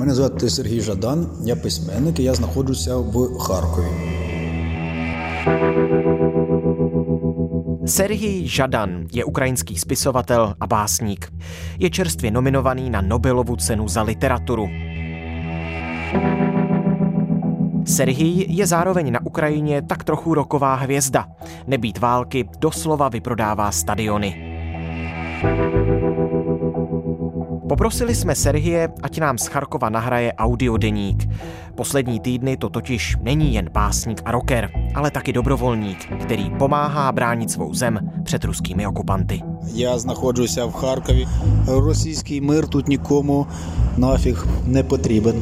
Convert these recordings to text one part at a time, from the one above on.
Мене звати Сергій Жадан, я письменник і я знаходжуся в Харкові. Serhij Žadan je ukrajinský spisovatel a básník. Je čerstvě nominovaný na Nobelovu cenu za literaturu. Serhij je zároveň na Ukrajině tak trochu roková hvězda. Nebýt války doslova vyprodává stadiony. Poprosili jsme Serhie, ať nám z Charkova nahraje audiodeník. Poslední týdny to totiž není jen básník a rocker, ale taky dobrovolník, který pomáhá bránit svou zem před ruskými okupanty. Já nachodzím se v Charkově. Ruský mír tu nikomu nafih nepotřeben.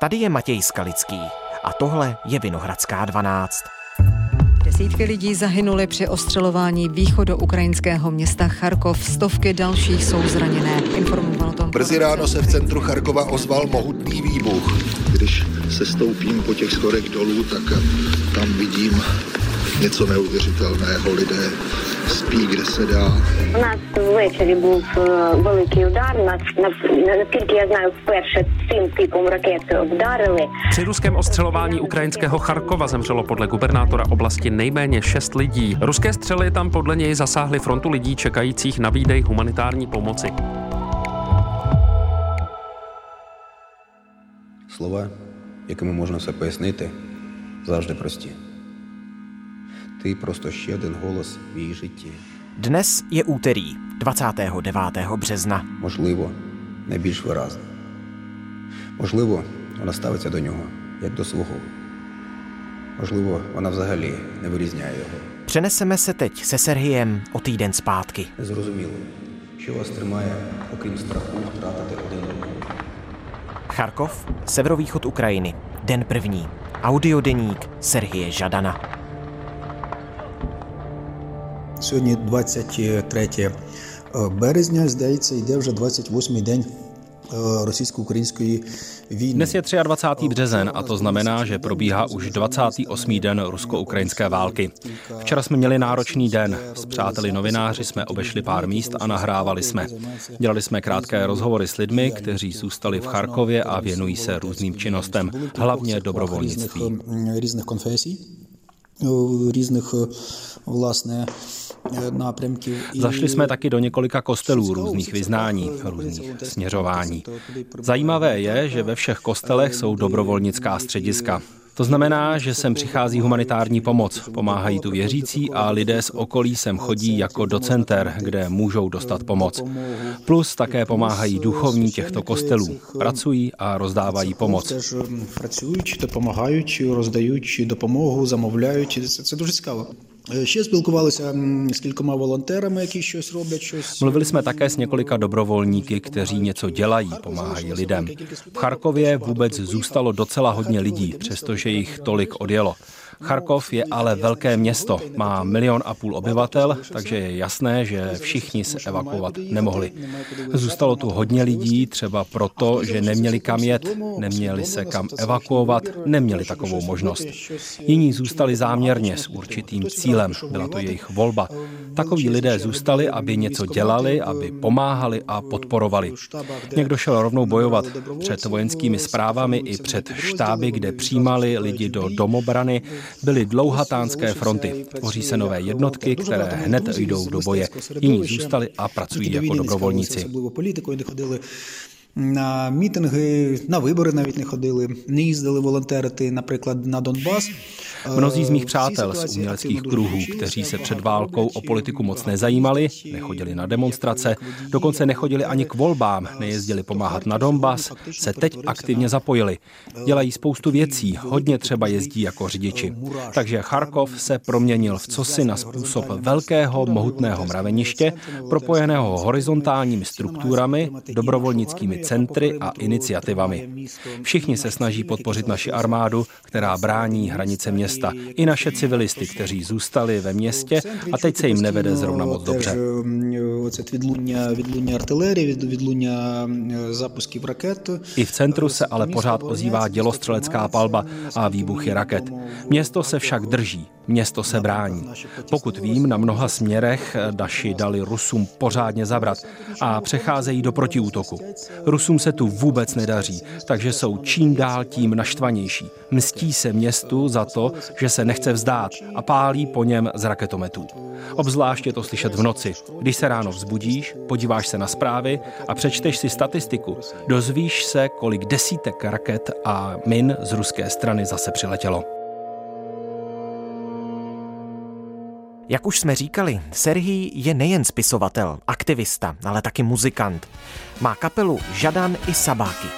Tady je Matěj Skalický a tohle je Vinohradská 12. Desítky lidí zahynuli při ostřelování východoukrajinského města Charkov, stovky dalších jsou zraněné. Informoval o tom. Brzy ráno se v centru Charkova ozval mohutný výbuch. Když se stoupím po těch schodech dolů, tak tam vidím něco neuvěřitelného. Lidé spí, kde se dá. У нас ввечері був е, великий удар. Нас на- наскільки я знаю, вперше цим типом ракет вдарили. Při ruském ostřelování ukrajinského Charkova zemřelo podle gubernátora oblasti nejméně 6 lidí. Ruské střely tam podle něj zasáhly frontu lidí čekajících na výdej humanitární pomoci. Слова, якими можна все пояснити, завжди прості. Ти просто ще один голос в її житті. Dnes je úterý 29. března. Можливо, найбільш виразно. Можливо, вона ставиться до нього як до свого. Можливо, вона взагалі не вирізняє його. Přeneseme se teď se Serhijem o týden zpátky. Незрозуміло, що вас тримає, окрім страху втратити один одного. Charkov, severovýchod Ukrajiny, den první. Audiodeník Serhije Žadana. Сьогодні 23 березня, здається, йде вже 28-й день е, російсько-української війни. Dnes je 23. březen a to znamená, že probíhá už 28. den rusko-ukrajinské války. Včera jsme měli náročný den. S přáteli novináři jsme obešli pár míst a nahrávali jsme. Dělali jsme krátké rozhovory s lidmi, kteří zůstali v Charkově a věnují se různým činnostem, hlavně dobrovolnictví. різних, е, різних конфесій, е, різних е, власне е, напрямків. І Zašli jsme taky do několika kostelů různých vyznání, různých směřování. Zajímavé je, že ve všech kostelech jsou dobrovolnická střediska. To znamená, že sem přichází humanitární pomoc, pomáhají tu věřící a lidé z okolí sem chodí jako do center, kde můžou dostat pomoc. Plus také pomáhají duchovní těchto kostelů, pracují a rozdávají pomoc. Теж м, працюють, допомагають, роздають допомогу, замовляють. Це, це дуже цікаво. Е, Ще спілкувалися м, з кількома волонтерами, які щось роблять, щось Mluvili jsme také s několika dobrovolníky, kteří něco dělají, pomáhají lidem. V Charkově vůbec zůstalo docela hodně lidí, přestože jich tolik odjelo. Charkov je ale velké město, má milion a půl obyvatel, takže je jasné, že všichni se evakuovat nemohli. Zůstalo tu hodně lidí, třeba proto, že neměli kam jet, neměli se kam evakuovat, neměli takovou možnost. Jiní zůstali záměrně s určitým cílem, byla to jejich volba. Takoví lidé zůstali, aby něco dělali, aby pomáhali a podporovali. Někdo šel rovnou bojovat před vojenskými zprávami i před štáby, kde přijímali lidi do domobrany, byly dlouhatánské fronty. Tvoří se nové jednotky, které hned jdou do boje. Jiní zůstali a pracují jako dobrovolníci Особливо політикою не ходили на мітинги, на вибори навіть не ходили, не їздили волонтерити, наприклад, на Донбас. Mnozí z mých Е, в цій přátel z ситуації uměleckých активно kruhů, долучилися, kteří se před багато válkou o politiku moc nezajímali, nechodili na demonstrace, dokonce nechodili ani k volbám, nejezdili pomáhat na Donbas, se teď aktivně zapojili. Dělají spoustu věcí, hodně třeba jezdí jako řidiči. Takže Charkov se proměnil v cosi na způsob velkého, mohutného mraveniště, propojeného horizontálními strukturami, dobrovolnickými centry a iniciativami. Všichni se snaží podpořit naši armádu, která brání hranice města, i naše civilisty, kteří zůstali ve městě a teď se jim nevede zrovna moc dobře. I v centru se ale pořád ozývá dělostřelecká palba a výbuchy raket. Město se však drží, město se brání. Pokud vím, na mnoha směrech Daši dali Rusům pořádně zabrat a přecházejí do protiútoku. Rusům se tu vůbec nedaří, takže jsou čím dál tím naštvanější. Mstí se městu za to, že se nechce vzdát a pálí po něm z raketometů. Obzvlášť je to slyšet v noci. Když se ráno vzbudíš, podíváš se na zprávy a přečteš si statistiku, dozvíš se, kolik desítek raket a min z ruské strany zase přiletělo. Jak už jsme říkali, Serhij je nejen spisovatel, aktivista, ale taky muzikant. Má kapelu Žadan i Sabáky.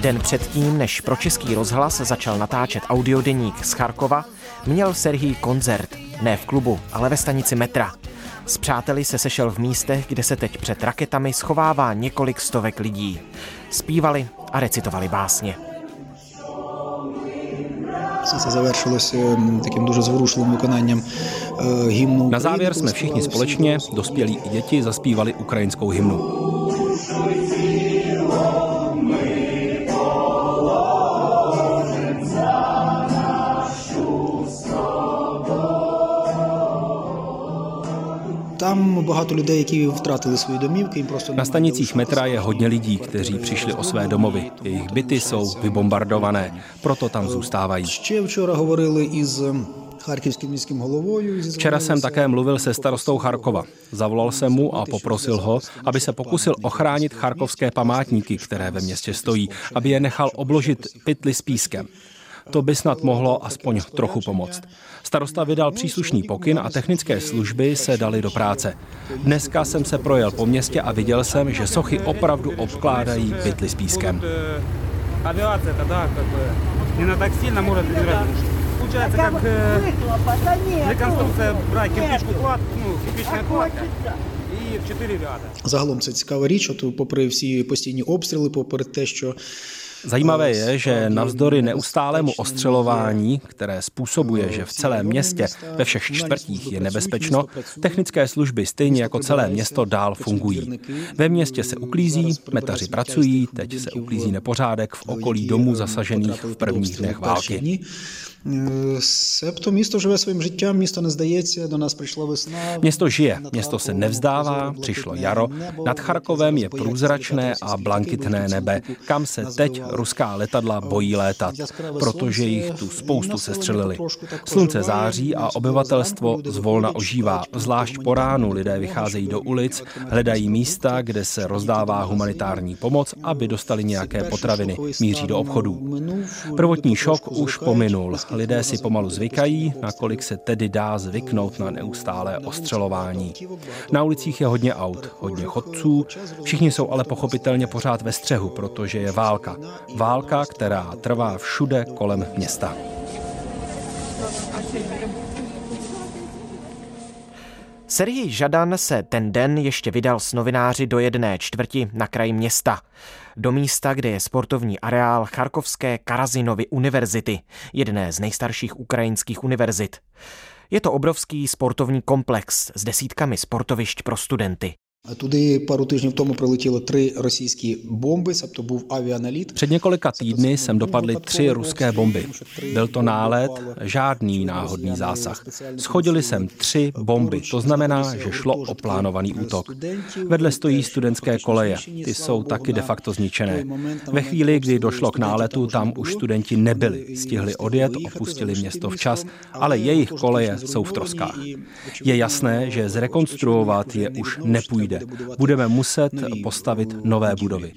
Den předtím, než pro Český rozhlas začal natáčet audiodeník z Charkova, měl Serhij koncert, ne v klubu, ale ve stanici metra. S přáteli se sešel v místech, kde se teď před raketami schovává několik stovek lidí. Zpívali a recitovali básně. Se završilось takým дуже zvorушливým vykonáním hymnu. Na závěr jsme všichni společně, dospělí i děti, zaspívali ukrajinskou hymnu. Tam багато людей, які втратили свої домівки. Їм просто Na stanicích metra je hodně lidí, kteří přišli o své domovy. Jejich byty jsou vybombardované, proto tam zůstávají. Ще вчора говорили із харківським міським головою. Včera jsem také mluvil se starostou Charkova. Zavolal jsem mu a poprosil ho, aby se pokusil ochránit charkovské památníky, které ve městě stojí, aby je nechal obložit pytli s pískem. To by snad mohlo aspoň trochu pomoct. Starosta vydal příslušný pokyn a technické služby se dali do práce. Dneska jsem se projel po městě a viděl jsem, že sochy opravdu obkládají pytli s pískem. Авиация тогда как бы не так сильно может Получается, как э, реконструкция брать кирпичку клад, ну, кирпичная кладка и в четыре ряда. Загалом це цікава річ. От попри всі постійні обстріли, попри те, що Zajímavé je, že navzdory neustálému ostřelování, které způsobuje, že v celém městě ve všech čtvrtích je nebezpečno, technické služby stejně jako celé město dál fungují. Ve městě se uklízí, metaři pracují, teď se uklízí nepořádek v okolí domů zasažených v prvních dnech války. Себто місто живе своїм життям, місто не здається, до нас прийшла весна. Město žije, město se nevzdává, přišlo jaro, nad Charkovem je průzračné a blankitné nebe, kam se teď ruská letadla bojí létat, protože jich tu spoustu sestřelili. Slunce září a obyvatelstvo zvolna ožívá, zvlášť po ránu lidé vycházejí do ulic, hledají místa, kde se rozdává humanitární pomoc, aby dostali nějaké potraviny, míří do obchodů. Prvotní šok už pominul, lidé si pomalu zvykají, nakolik se tedy dá zvyknout na neustálé ostřelování. Na ulicích je hodně aut, hodně chodců, všichni jsou ale pochopitelně pořád ve střehu, protože je válka. Válka, která trvá všude kolem města. Serhij Žadan se ten den ještě vydal s novináři do jedné čtvrti na kraji města. Do místa, kde je sportovní areál Charkovské Karazinovy univerzity, jedné z nejstarších ukrajinských univerzit. Je to obrovský sportovní komplex s desítkami sportovišť pro studenty. Туди пару тижнів тому прилетіло три російські бомби, тобто був авіаналіт. Před několika týdny sem dopadly tři ruské bomby. Byl to nálet, žádný náhodný zásah. Schodili sem tři bomby, to znamená, že šlo o plánovaný útok. Vedle stojí studentské koleje, ty jsou taky de facto zničené. Ve chvíli, kdy došlo k náletu, tam už studenti nebyli. Stihli odjet, opustili město včas, ale jejich koleje jsou v troskách. Je jasné, že zrekonstruovat je už nepůjde. Budeme muset postavit nové budovy.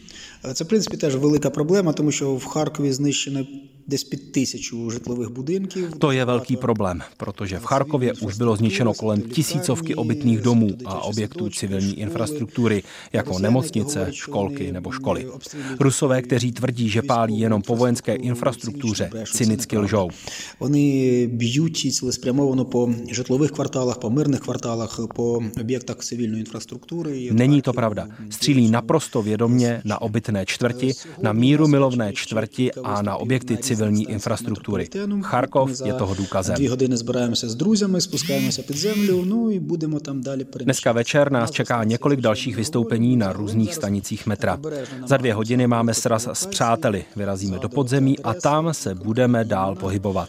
Це, в принципі, теж велика проблема, тому що в Харкові знищено десь під тисячу житлових будинків. To je velký problém, protože v Charkově už bylo zničeno kolem tisícovky obytných domů a objektů civilní infrastruktury, jako nemocnice, školky nebo školy. Rusové, kteří tvrdí, že pálí jenom po vojenské infrastruktuře, cynicky lžou. Вони б'ють цілеспрямовано по житлових кварталах, по мирних кварталах, по об'єктах цивільної інфраструктури. Není to pravda. Střílí naprosto vědomně na obytné čtvrti, na míru milovné čtvrti a na objekty civilní infrastruktury. Charkov je toho důkazem. Дві години збираємося з друзями, спускаємося під землю, ну і будемо там далі Dneska večer nás čeká několik dalších vystoupení na různých stanicích metra. Za dvě hodiny máme sraz s přáteli, vyrazíme do podzemí a tam se budeme dál pohybovat.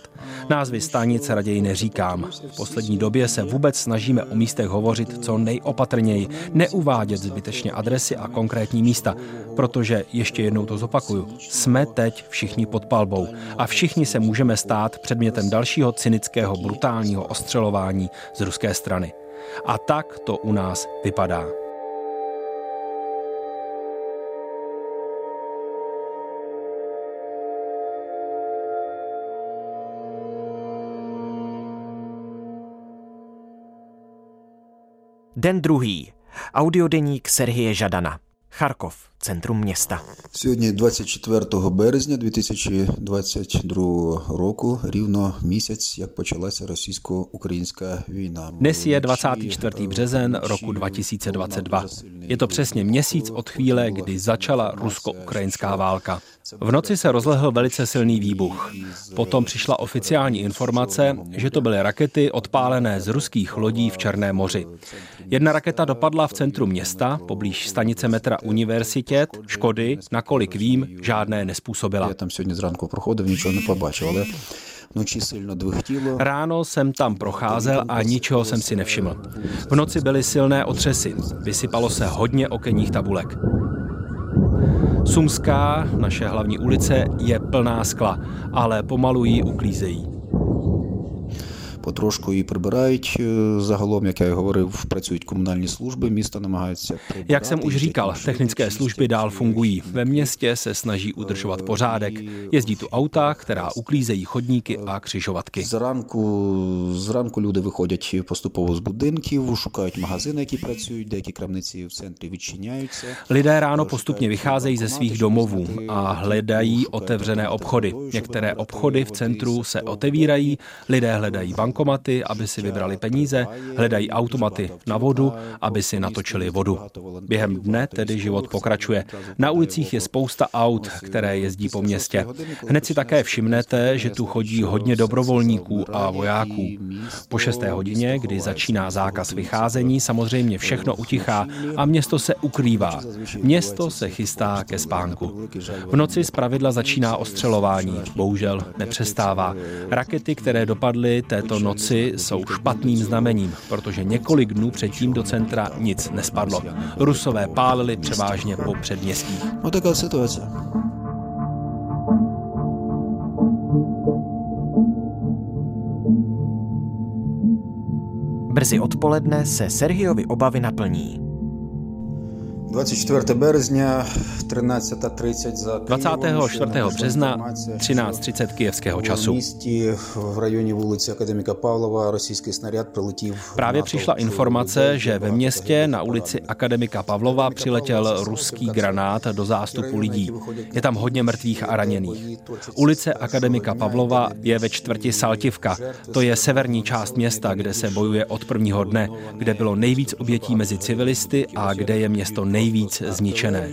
Názvy stanic raději neříkám. V poslední době se vůbec snažíme o místech hovořit co nejopatrněji, neuvádět zbytečně adresy a konkrétní místa, protože ještě jednou to zopakuju. Jsme teď všichni pod palbou a všichni se můžeme stát předmětem dalšího cynického brutálního ostřelování z ruské strany. A tak to u nás vypadá. Den druhý. Audiodeník Serhije Žadana. Charkov, centrum města. Сьогодні 24 березня 2022 року, рівно місяць, як почалася російсько-українська війна. Dnes je 24. březen roku 2022. Je to přesně měsíc od chvíle, kdy začala rusko-ukrajinská válka. V noci se rozlehl velice silný výbuch. Potom přišla oficiální informace, že to byly rakety odpálené z ruských lodí v Černém moři. Jedna raketa dopadla v centru města, poblíž stanice metra Univerzitet, škody, nakolik vím, žádné nespůsobila. Я там сьогодні зранку проходив, нічого не побачив, але вночі сильно двихтіло. Ráno jsem tam procházel a ničeho jsem si nevšiml. V noci byly silné otřesy, vysypalo se hodně okenních tabulek. Sumská, naše hlavní ulice, je plná skla, ale pomalu ji uklízejí. Потрошку її прибирають е, загалом, як я і говорив, працюють комунальні служби, місто намагається прибирати. Jak jsem už říkal, technické služby dál fungují. Ve městě se snaží udržovat pořádek. Jezdí tu auta, která uklízejí chodníky a křižovatky. Зранку, зранку люди виходять поступово з будинків, шукають магазини, які працюють, деякі крамниці в центрі відчиняються. Lidé ráno postupně vycházejí ze svých domovů a hledají otevřené obchody. Některé obchody v centru se otevírají, lidé hledají bankomaty, aby si vybrali peníze, hledají automaty na vodu, aby si natočili vodu. Během dne tedy život pokračuje. Na ulicích je spousta aut, které jezdí po městě. Hned si také všimnete, že tu chodí hodně dobrovolníků a vojáků. Po šesté hodině, kdy začíná zákaz vycházení, samozřejmě všechno utichá a město se ukrývá. Město se chystá ke spánku. V noci zpravidla začíná ostřelování, bohužel nepřestává. Rakety, které dopadly této noci jsou špatným znamením, protože několik dnů předtím do centra nic nespadlo. Rusové pálili převážně po předměstích. No taková situace. Brzy odpoledne se Sergiovi obavy naplní. 24 березня, 13.30 за 24. března 13.30 kijevského В času. місті в районі вулиці Академіка Павлова російський снаряд прилетів. Právě на přišla автобус. informace, že ve městě na ulici Akademika Pavlova přiletěl ruský granát do zástupu lidí. Je tam hodně mrtvých a raněných. Ulice Akademika Pavlova je ve čtvrti Saltivka. To je severní část města, kde se bojuje od prvního dne, kde bylo nejvíc obětí mezi civilisty a kde je město nejvíc zničené.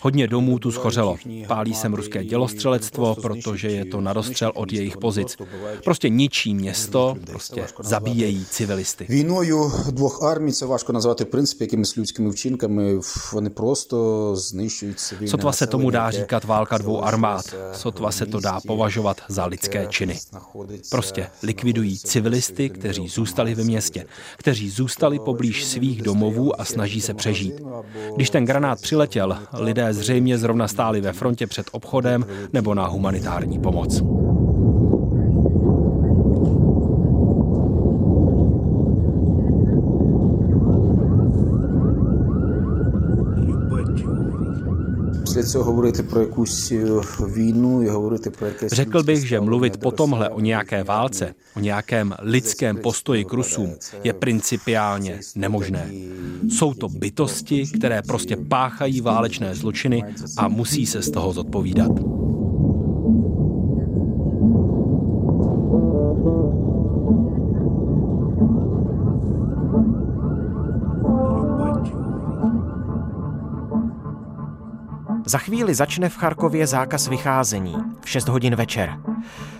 Hodně domů tu schořelo. Pálí sem ruské dělostřelectvo, protože je to na rozstřel od jejich pozic. Prostě ničí město, prostě zabíjejí civilisty. Війною двох армій це важко назвати в принципі якимись людськими вчинками. Вони просто знищують цивільне Sotva se tomu dá населення, říkat válka dvou яке armád, залишилося sotva se to в dá місті, považovat za lidské яке činy. знаходиться Prostě likvidují civilisty, kteří zůstali ve městě, kteří zůstali poblíž svých domovů a snaží se přežít. Když ten granát přiletěl, lidé zřejmě zrovna stáli ve frontě před obchodem nebo na humanitární pomoc. після цього говорити про якусь війну і говорити про якесь Řekl bych, že mluvit po tomhle o nějaké válce, o nějakém lidském postoji k Rusům je principiálně nemožné. Jsou to bytosti, které prostě páchají válečné zločiny a musí se z toho zodpovídat. Za chvíli začne v Charkově zákaz vycházení v 6 hodin večer.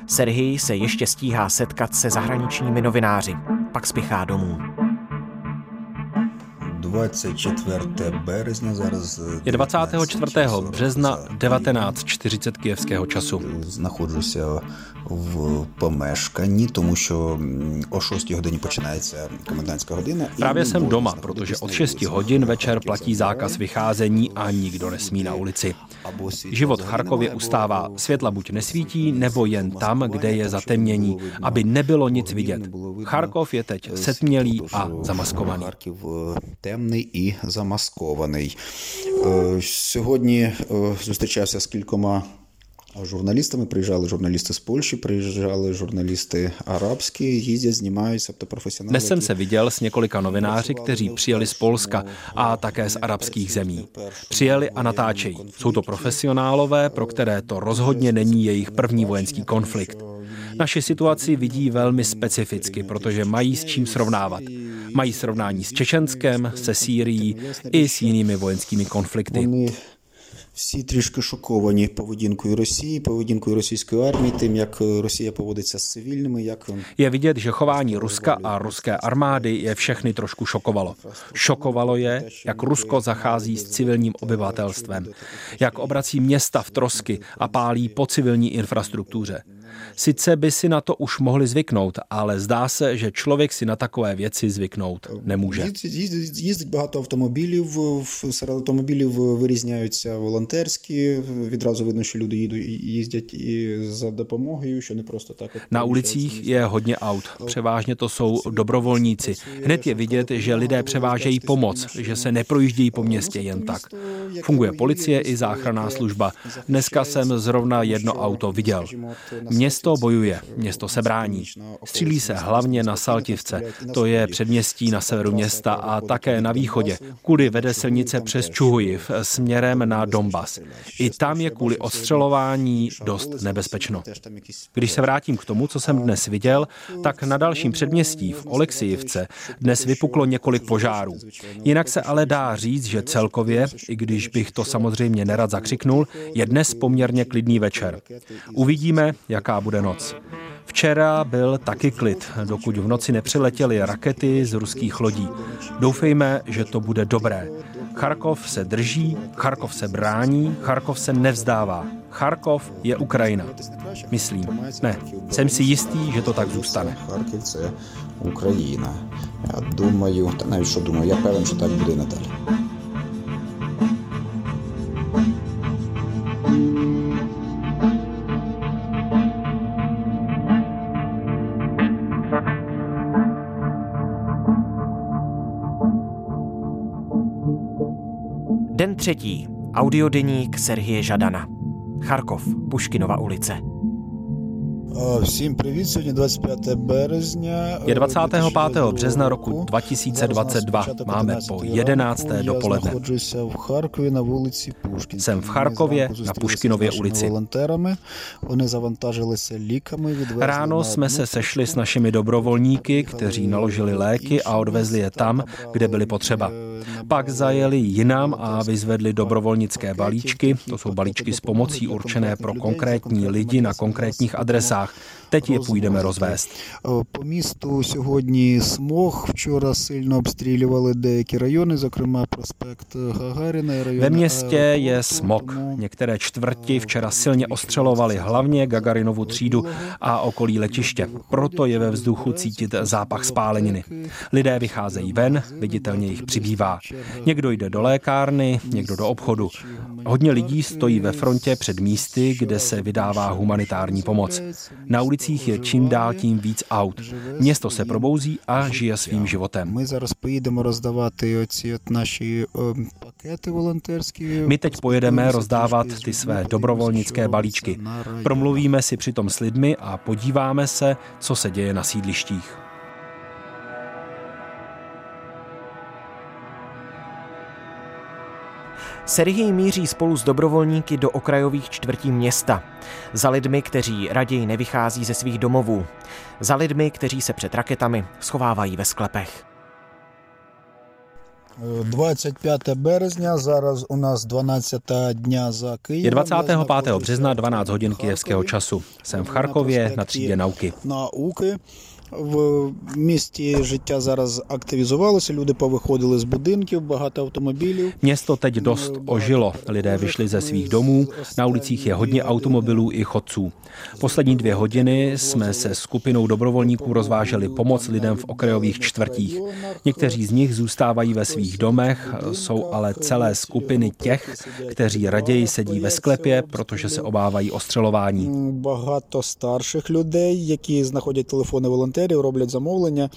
Serhij se ještě stíhá setkat se zahraničními novináři, pak spěchá domů. 24 березня зараз Je 24. března 1940 kijevského času. знаходжуся в помешканні, тому що о 6 годині починається комендантська година. І Právě не jsem можу doma, знаходитись protože на od 6 вулиці. hodin večer platí zákaz vycházení a nikdo nesmí na ulici. Život v Charkově ustává. Světla buď nesvítí, nebo jen tam, kde je zatemnění, aby nebylo nic vidět. Charkov je teď setmělý a zamaskovaný. Харків е, темний і замаскований. Е, Сьогодні е, зустрічався з кількома журналістами. Приїжджали журналісти з Польщі, приїжджали журналісти арабські, їздять, знімаються, тобто професіонали. Dnes jsem які- se viděl s několika novináři, kteří přijeli z Polska a také z arabských zemí. Přijeli a natáčejí. Jsou to profesionálové, pro které to rozhodně není jejich první vojenský konflikt. Naši situaci vidí velmi specificky, protože mají s čím srovnávat. Mají srovnání s Čečenskem, se Sýrií i s jinými vojenskými konflikty. Вони всі трішки шоковані поведінкою Росії, поведінкою російської армії, тим, як Росія поводиться з цивільними, як Je vidět, že chování Ruska a ruské armády je všechny trošku šokovalo. Šokovalo je, jak Rusko zachází s civilním obyvatelstvem, jak obrací města v trosky a pálí po civilní infrastruktuře. Sice by si na to už mohli zvyknout, ale zdá se, že člověk si na takové věci zvyknout nemůže. Їздить, їздить, їздить багато автомобілів. в- Серед автомобілів вирізняються волонтерські. Відразу видно, що люди їдуть, їздять і за допомогою, що не просто так. от Na ulicích je hodně aut. Převážně to jsou dobrovolníci. Hned je vidět, že lidé převážejí pomoc, že se neprojíždějí po městě jen tak. Funguje policie i záchranná služba. Dneska jsem zrovna jedno auto viděl. Město bojuje, město se brání. Střílí se hlavně na Saltivce, to je předměstí na severu města a také na východě, kudy vede silnice přes Čuhujiv směrem na Donbas. I tam je kvůli ostřelování dost nebezpečno. Když se vrátím k tomu, co jsem dnes viděl, tak na dalším předměstí v Oleksijivce dnes vypuklo několik požárů. Jinak se ale dá říct, že celkově, i když bych to samozřejmě nerad zakřiknul, je dnes poměrně klidný večer. Uvidíme, jaká bude noc. Včera byl taky klid, dokud v noci nepřiletěly rakety z ruských lodí. Doufejme, že to bude dobré. Charkov se drží, Charkov se brání, Charkov se nevzdává. Charkov je Ukrajina. Myslím, ne, jsem si jistý, že to tak zůstane. Харків це Україна. Я думаю, та навіть що думаю, я певен, що так буде і надалі. Den třetí. Audiodeník Serhije Žadana. Charkov, Puškinova ulice. Всім привіт. Сьогодні 25 березня. Je 25. března roku 2022. Máme po 11. dopoledne. Знаходжуся в Харкові на вулиці Пушкін. Jsem v Charkově na Puškinově ulici. Волонтерами. Вони завантажилися ліками. відвезли Ráno на jsme одну se sešli s našimi dobrovolníky, kteří naložili léky a odvezli je tam, kde byly potřeba. Pak zajeli jinam a vyzvedli dobrovolnické balíčky. To jsou balíčky s pomocí určené pro konkrétní lidi na konkrétních adresách. Teď je půjdeme rozvést. Е, По місту сьогодні смог. Вчора сильно обстрілювали деякі райони, зокрема проспект Гагаріна і район. Ve městě je аеропорту, smog. тому Některé čtvrti včera silně ostřelovali hlavně Gagarinovu třídu a okolí letiště. Proto je ve vzduchu cítit zápach spáleniny. Lidé vycházejí ven, viditelně jich přibývá. Někdo jde do lékárny, někdo do obchodu. Hodně lidí stojí ve frontě před místy, kde se vydává humanitární pomoc. Na ulicích je čím dál tím víc aut. Město se probouzí a žije svým životem. Ми зараз поїдемо роздавати оці от наші е, My teď pojedeme rozdávat ty své dobrovolnické balíčky. Promluvíme si přitom s lidmi a podíváme se, co se děje na sídlištích. Serhij míří spolu s dobrovolníky do okrajových čtvrtí města. Za lidmi, kteří raději nevychází ze svých domovů. Za lidmi, kteří se před raketami schovávají ve sklepech. 25 березня, зараз у нас 12 дня за Києвом. Je 25. března 12 hodin kijevského času. Jsem v Charkově na třídě nauky. Науки. В місті життя зараз активізувалося, люди повиходили з будинків, багато автомобілів. Město teď dost ožilo. Lidé vyšli ze svých domů, na ulicích je hodně automobilů i chodců. Poslední dvě hodiny jsme se skupinou dobrovolníků rozváželi pomoc lidem v okrajových čtvrtích. Někteří z nich zůstávají ve svých domech, jsou ale celé skupiny těch, kteří raději sedí ve sklepě, protože se obávají ostřelování. Багато старших людей, які знаходять телефони волонтерів, Роблять замовлення.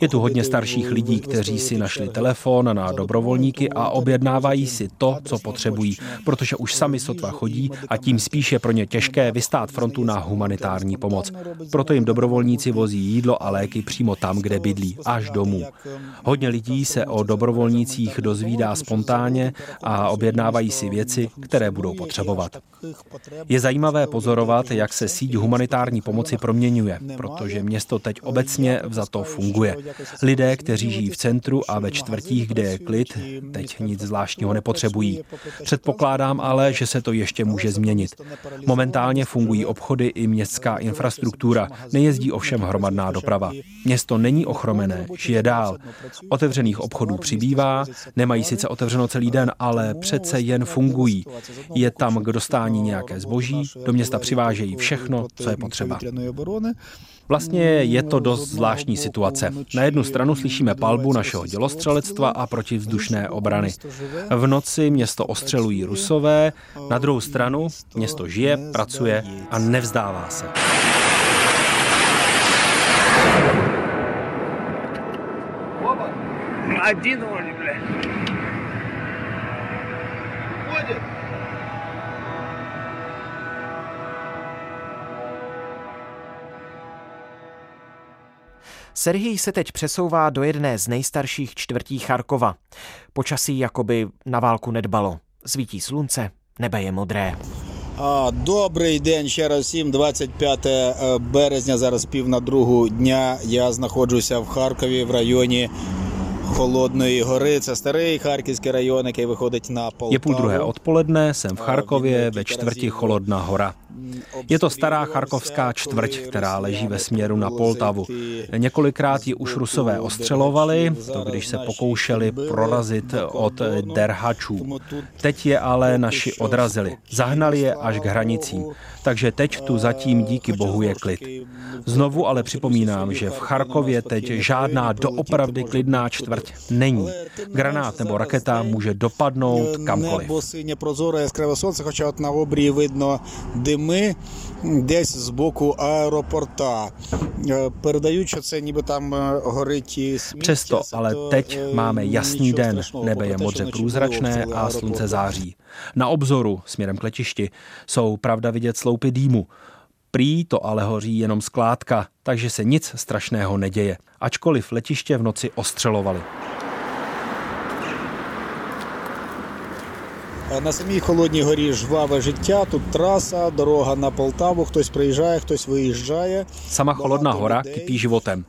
Je tu hodně starších lidí, kteří si našli telefon na dobrovolníky a objednávají si to, co potřebují, protože už sami sotva chodí a tím spíš je pro ně těžké vystát frontu na humanitární pomoc. Proto jim dobrovolníci vozí jídlo a léky přímo tam, kde bydlí, až domů. Hodně lidí se o dobrovolnících dozvídá spontánně a objednávají si věci, které budou potřebovat. Je zajímavé pozorovat, jak se síť humanitární pomoci proměňuje, protože město teď obecně vzato funguje. Lidé, kteří žijí v centru a ve čtvrtích, kde je klid, teď nic zvláštního nepotřebují. Předpokládám ale, že se to ještě může změnit. Momentálně fungují obchody i městská infrastruktura, nejezdí ovšem hromadná doprava. Město není ochromené, žije dál. Otevřených obchodů přibývá, nemají sice otevřeno celý den, ale přece jen fungují. Je tam k dostání nějaké zboží, do města přivážejí všechno, co je potřeba. Vlastně je to dost zvláštní situace. Na jednu stranu slyšíme palbu našeho dělostřelectva a protivzdušné obrany. V noci město ostřelují rusové, na druhou stranu město žije, pracuje a nevzdává se. Один Serhij se teď přesouvá do jedné z nejstarších čtvrtí Charkova. Počasí jakoby na válku nedbalo. Svítí slunce, nebe je modré. А, Добрий день ще раз всім. 25 е, березня, зараз пів на другу дня. Я знаходжуся в Харкові в районі Холодної гори. Це старий харківський район, який виходить на Полтаву. Je půl druhé odpoledne, jsem v Charkově ve čtvrti Cholodná hora. Je to stará charkovská čtvrť, která leží ve směru na Poltavu. Několikrát ji už rusové ostřelovali, to když se pokoušeli prorazit od derhačů. Teď je ale naši odrazili. Zahnali je až k hranicím. Takže teď tu zatím díky bohu je klid. Znovu ale připomínám, že v Charkově teď žádná doopravdy klidná čtvrť není. Granát nebo raketa může dopadnout kamkoliv. Небо синє прозоре, яскраве сонце, хоча от на обрії видно дими десь з боку аеропорта. Е, Передають, що це ніби там е, горить і сміття. Přesto Це ale то, teď е, máme jasný nічого den, страшного, nebe про je те, що modře вночі průzračné було a обстріли slunce аеропорту. září. Na obzoru směrem k letišti jsou pravda vidět sloupy dýmu. Prý to ale hoří jenom skládka, takže se nic strašného neděje. Ačkoliv letiště v noci ostřelovali. На самій холодній горі жваве життя. Тут траса, дорога на Полтаву. Хтось приїжджає, хтось виїжджає. Sama Cholodná hora kypí životem.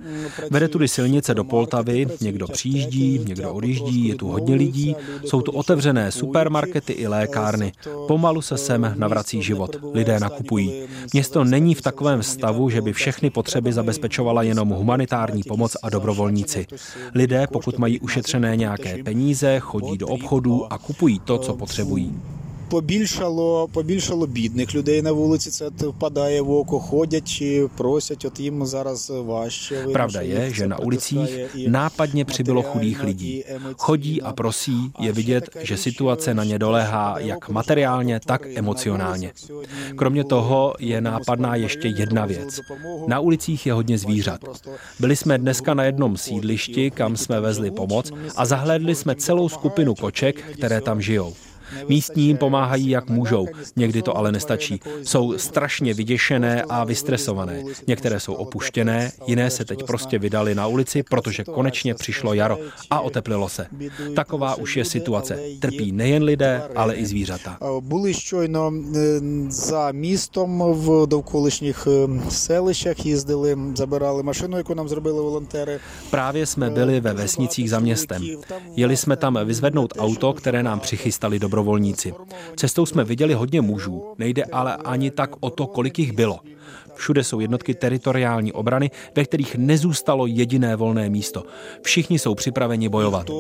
Vede tudy silnice do Poltavy, někdo přijíždí, někdo odjíždí, je tu hodně lidí, jsou tu otevřené supermarkety i lékárny. Pomalu se sem navrací život, lidé nakupují. Město není v takovém stavu, že by všechny potřeby zabezpečovala jenom humanitární pomoc a dobrovolníci. Lidé, pokud mají ušetřené nějaké peníze, chodí do obchodů a kupují to, co potřebují. побільшало, побільшало бідних людей на вулиці. Це впадає в око, ходять чи просять. От їм зараз важче. Видно, Pravda що je, їх že це na ulicích притискає і nápadně přibylo chudých матеріально, lidí. і емоційно. Chodí a prosí, je vidět, že situace na ně doléhá jak materiálně, tak emocionálně. Kromě toho je nápadná ještě jedna věc. Na ulicích je hodně zvířat. Byli jsme dneska na jednom sídlišti, kam jsme vezli pomoc a zahlédli jsme celou skupinu koček, které tam žijou. Místní jim pomáhají, jak můžou, někdy to ale nestačí. Jsou strašně vyděšené a vystresované. Některé jsou opuštěné, jiné se teď prostě vydali na ulici, protože konečně přišlo jaro a oteplilo se. Taková už je situace. Trpí nejen lidé, ale i zvířata. Були щойно е, за містом в довколишніх е, селищах, їздили, забирали машину, яку нам зробили волонтери. Právě jsme byli ve vesnicích za městem. Jeli jsme tam vyzvednout auto, které nám přichystali dobrovolníci. Cestou jsme viděli hodně mužů, nejde ale ani tak o to, kolik jich bylo. Všude jsou jednotky teritoriální obrany, ve kterých nezůstalo jediné volné místo. Všichni jsou připraveni bojovat.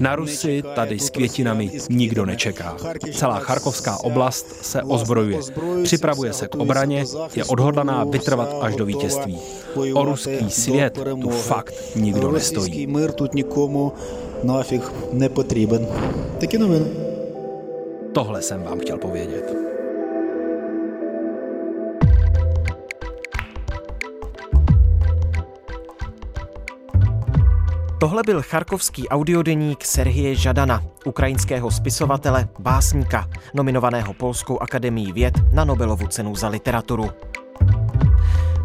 Na Rusy tady s květinami nikdo nečeká. Celá Charkovská oblast se ozbrojuje. Připravuje se k obraně, je odhodlaná vytrvat až do vítězství. O ruský svět tu fakt nikdo nestojí. Російський мир тут нікому нафіг не потрібен. Такі новини. Tohle jsem vám chtěl povědět. Tohle byl charkovský audiodeník Serhije Žadana, ukrajinského spisovatele, básníka, nominovaného Polskou akademií věd na Nobelovu cenu za literaturu.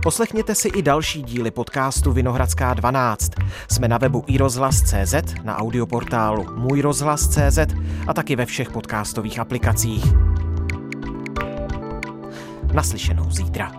Poslechněte si i další díly podcastu Vinohradská 12. Jsme na webu iRozhlas.cz, na audioportálu Můj rozhlas.cz a taky ve všech podcastových aplikacích. Naslyšenou zítra.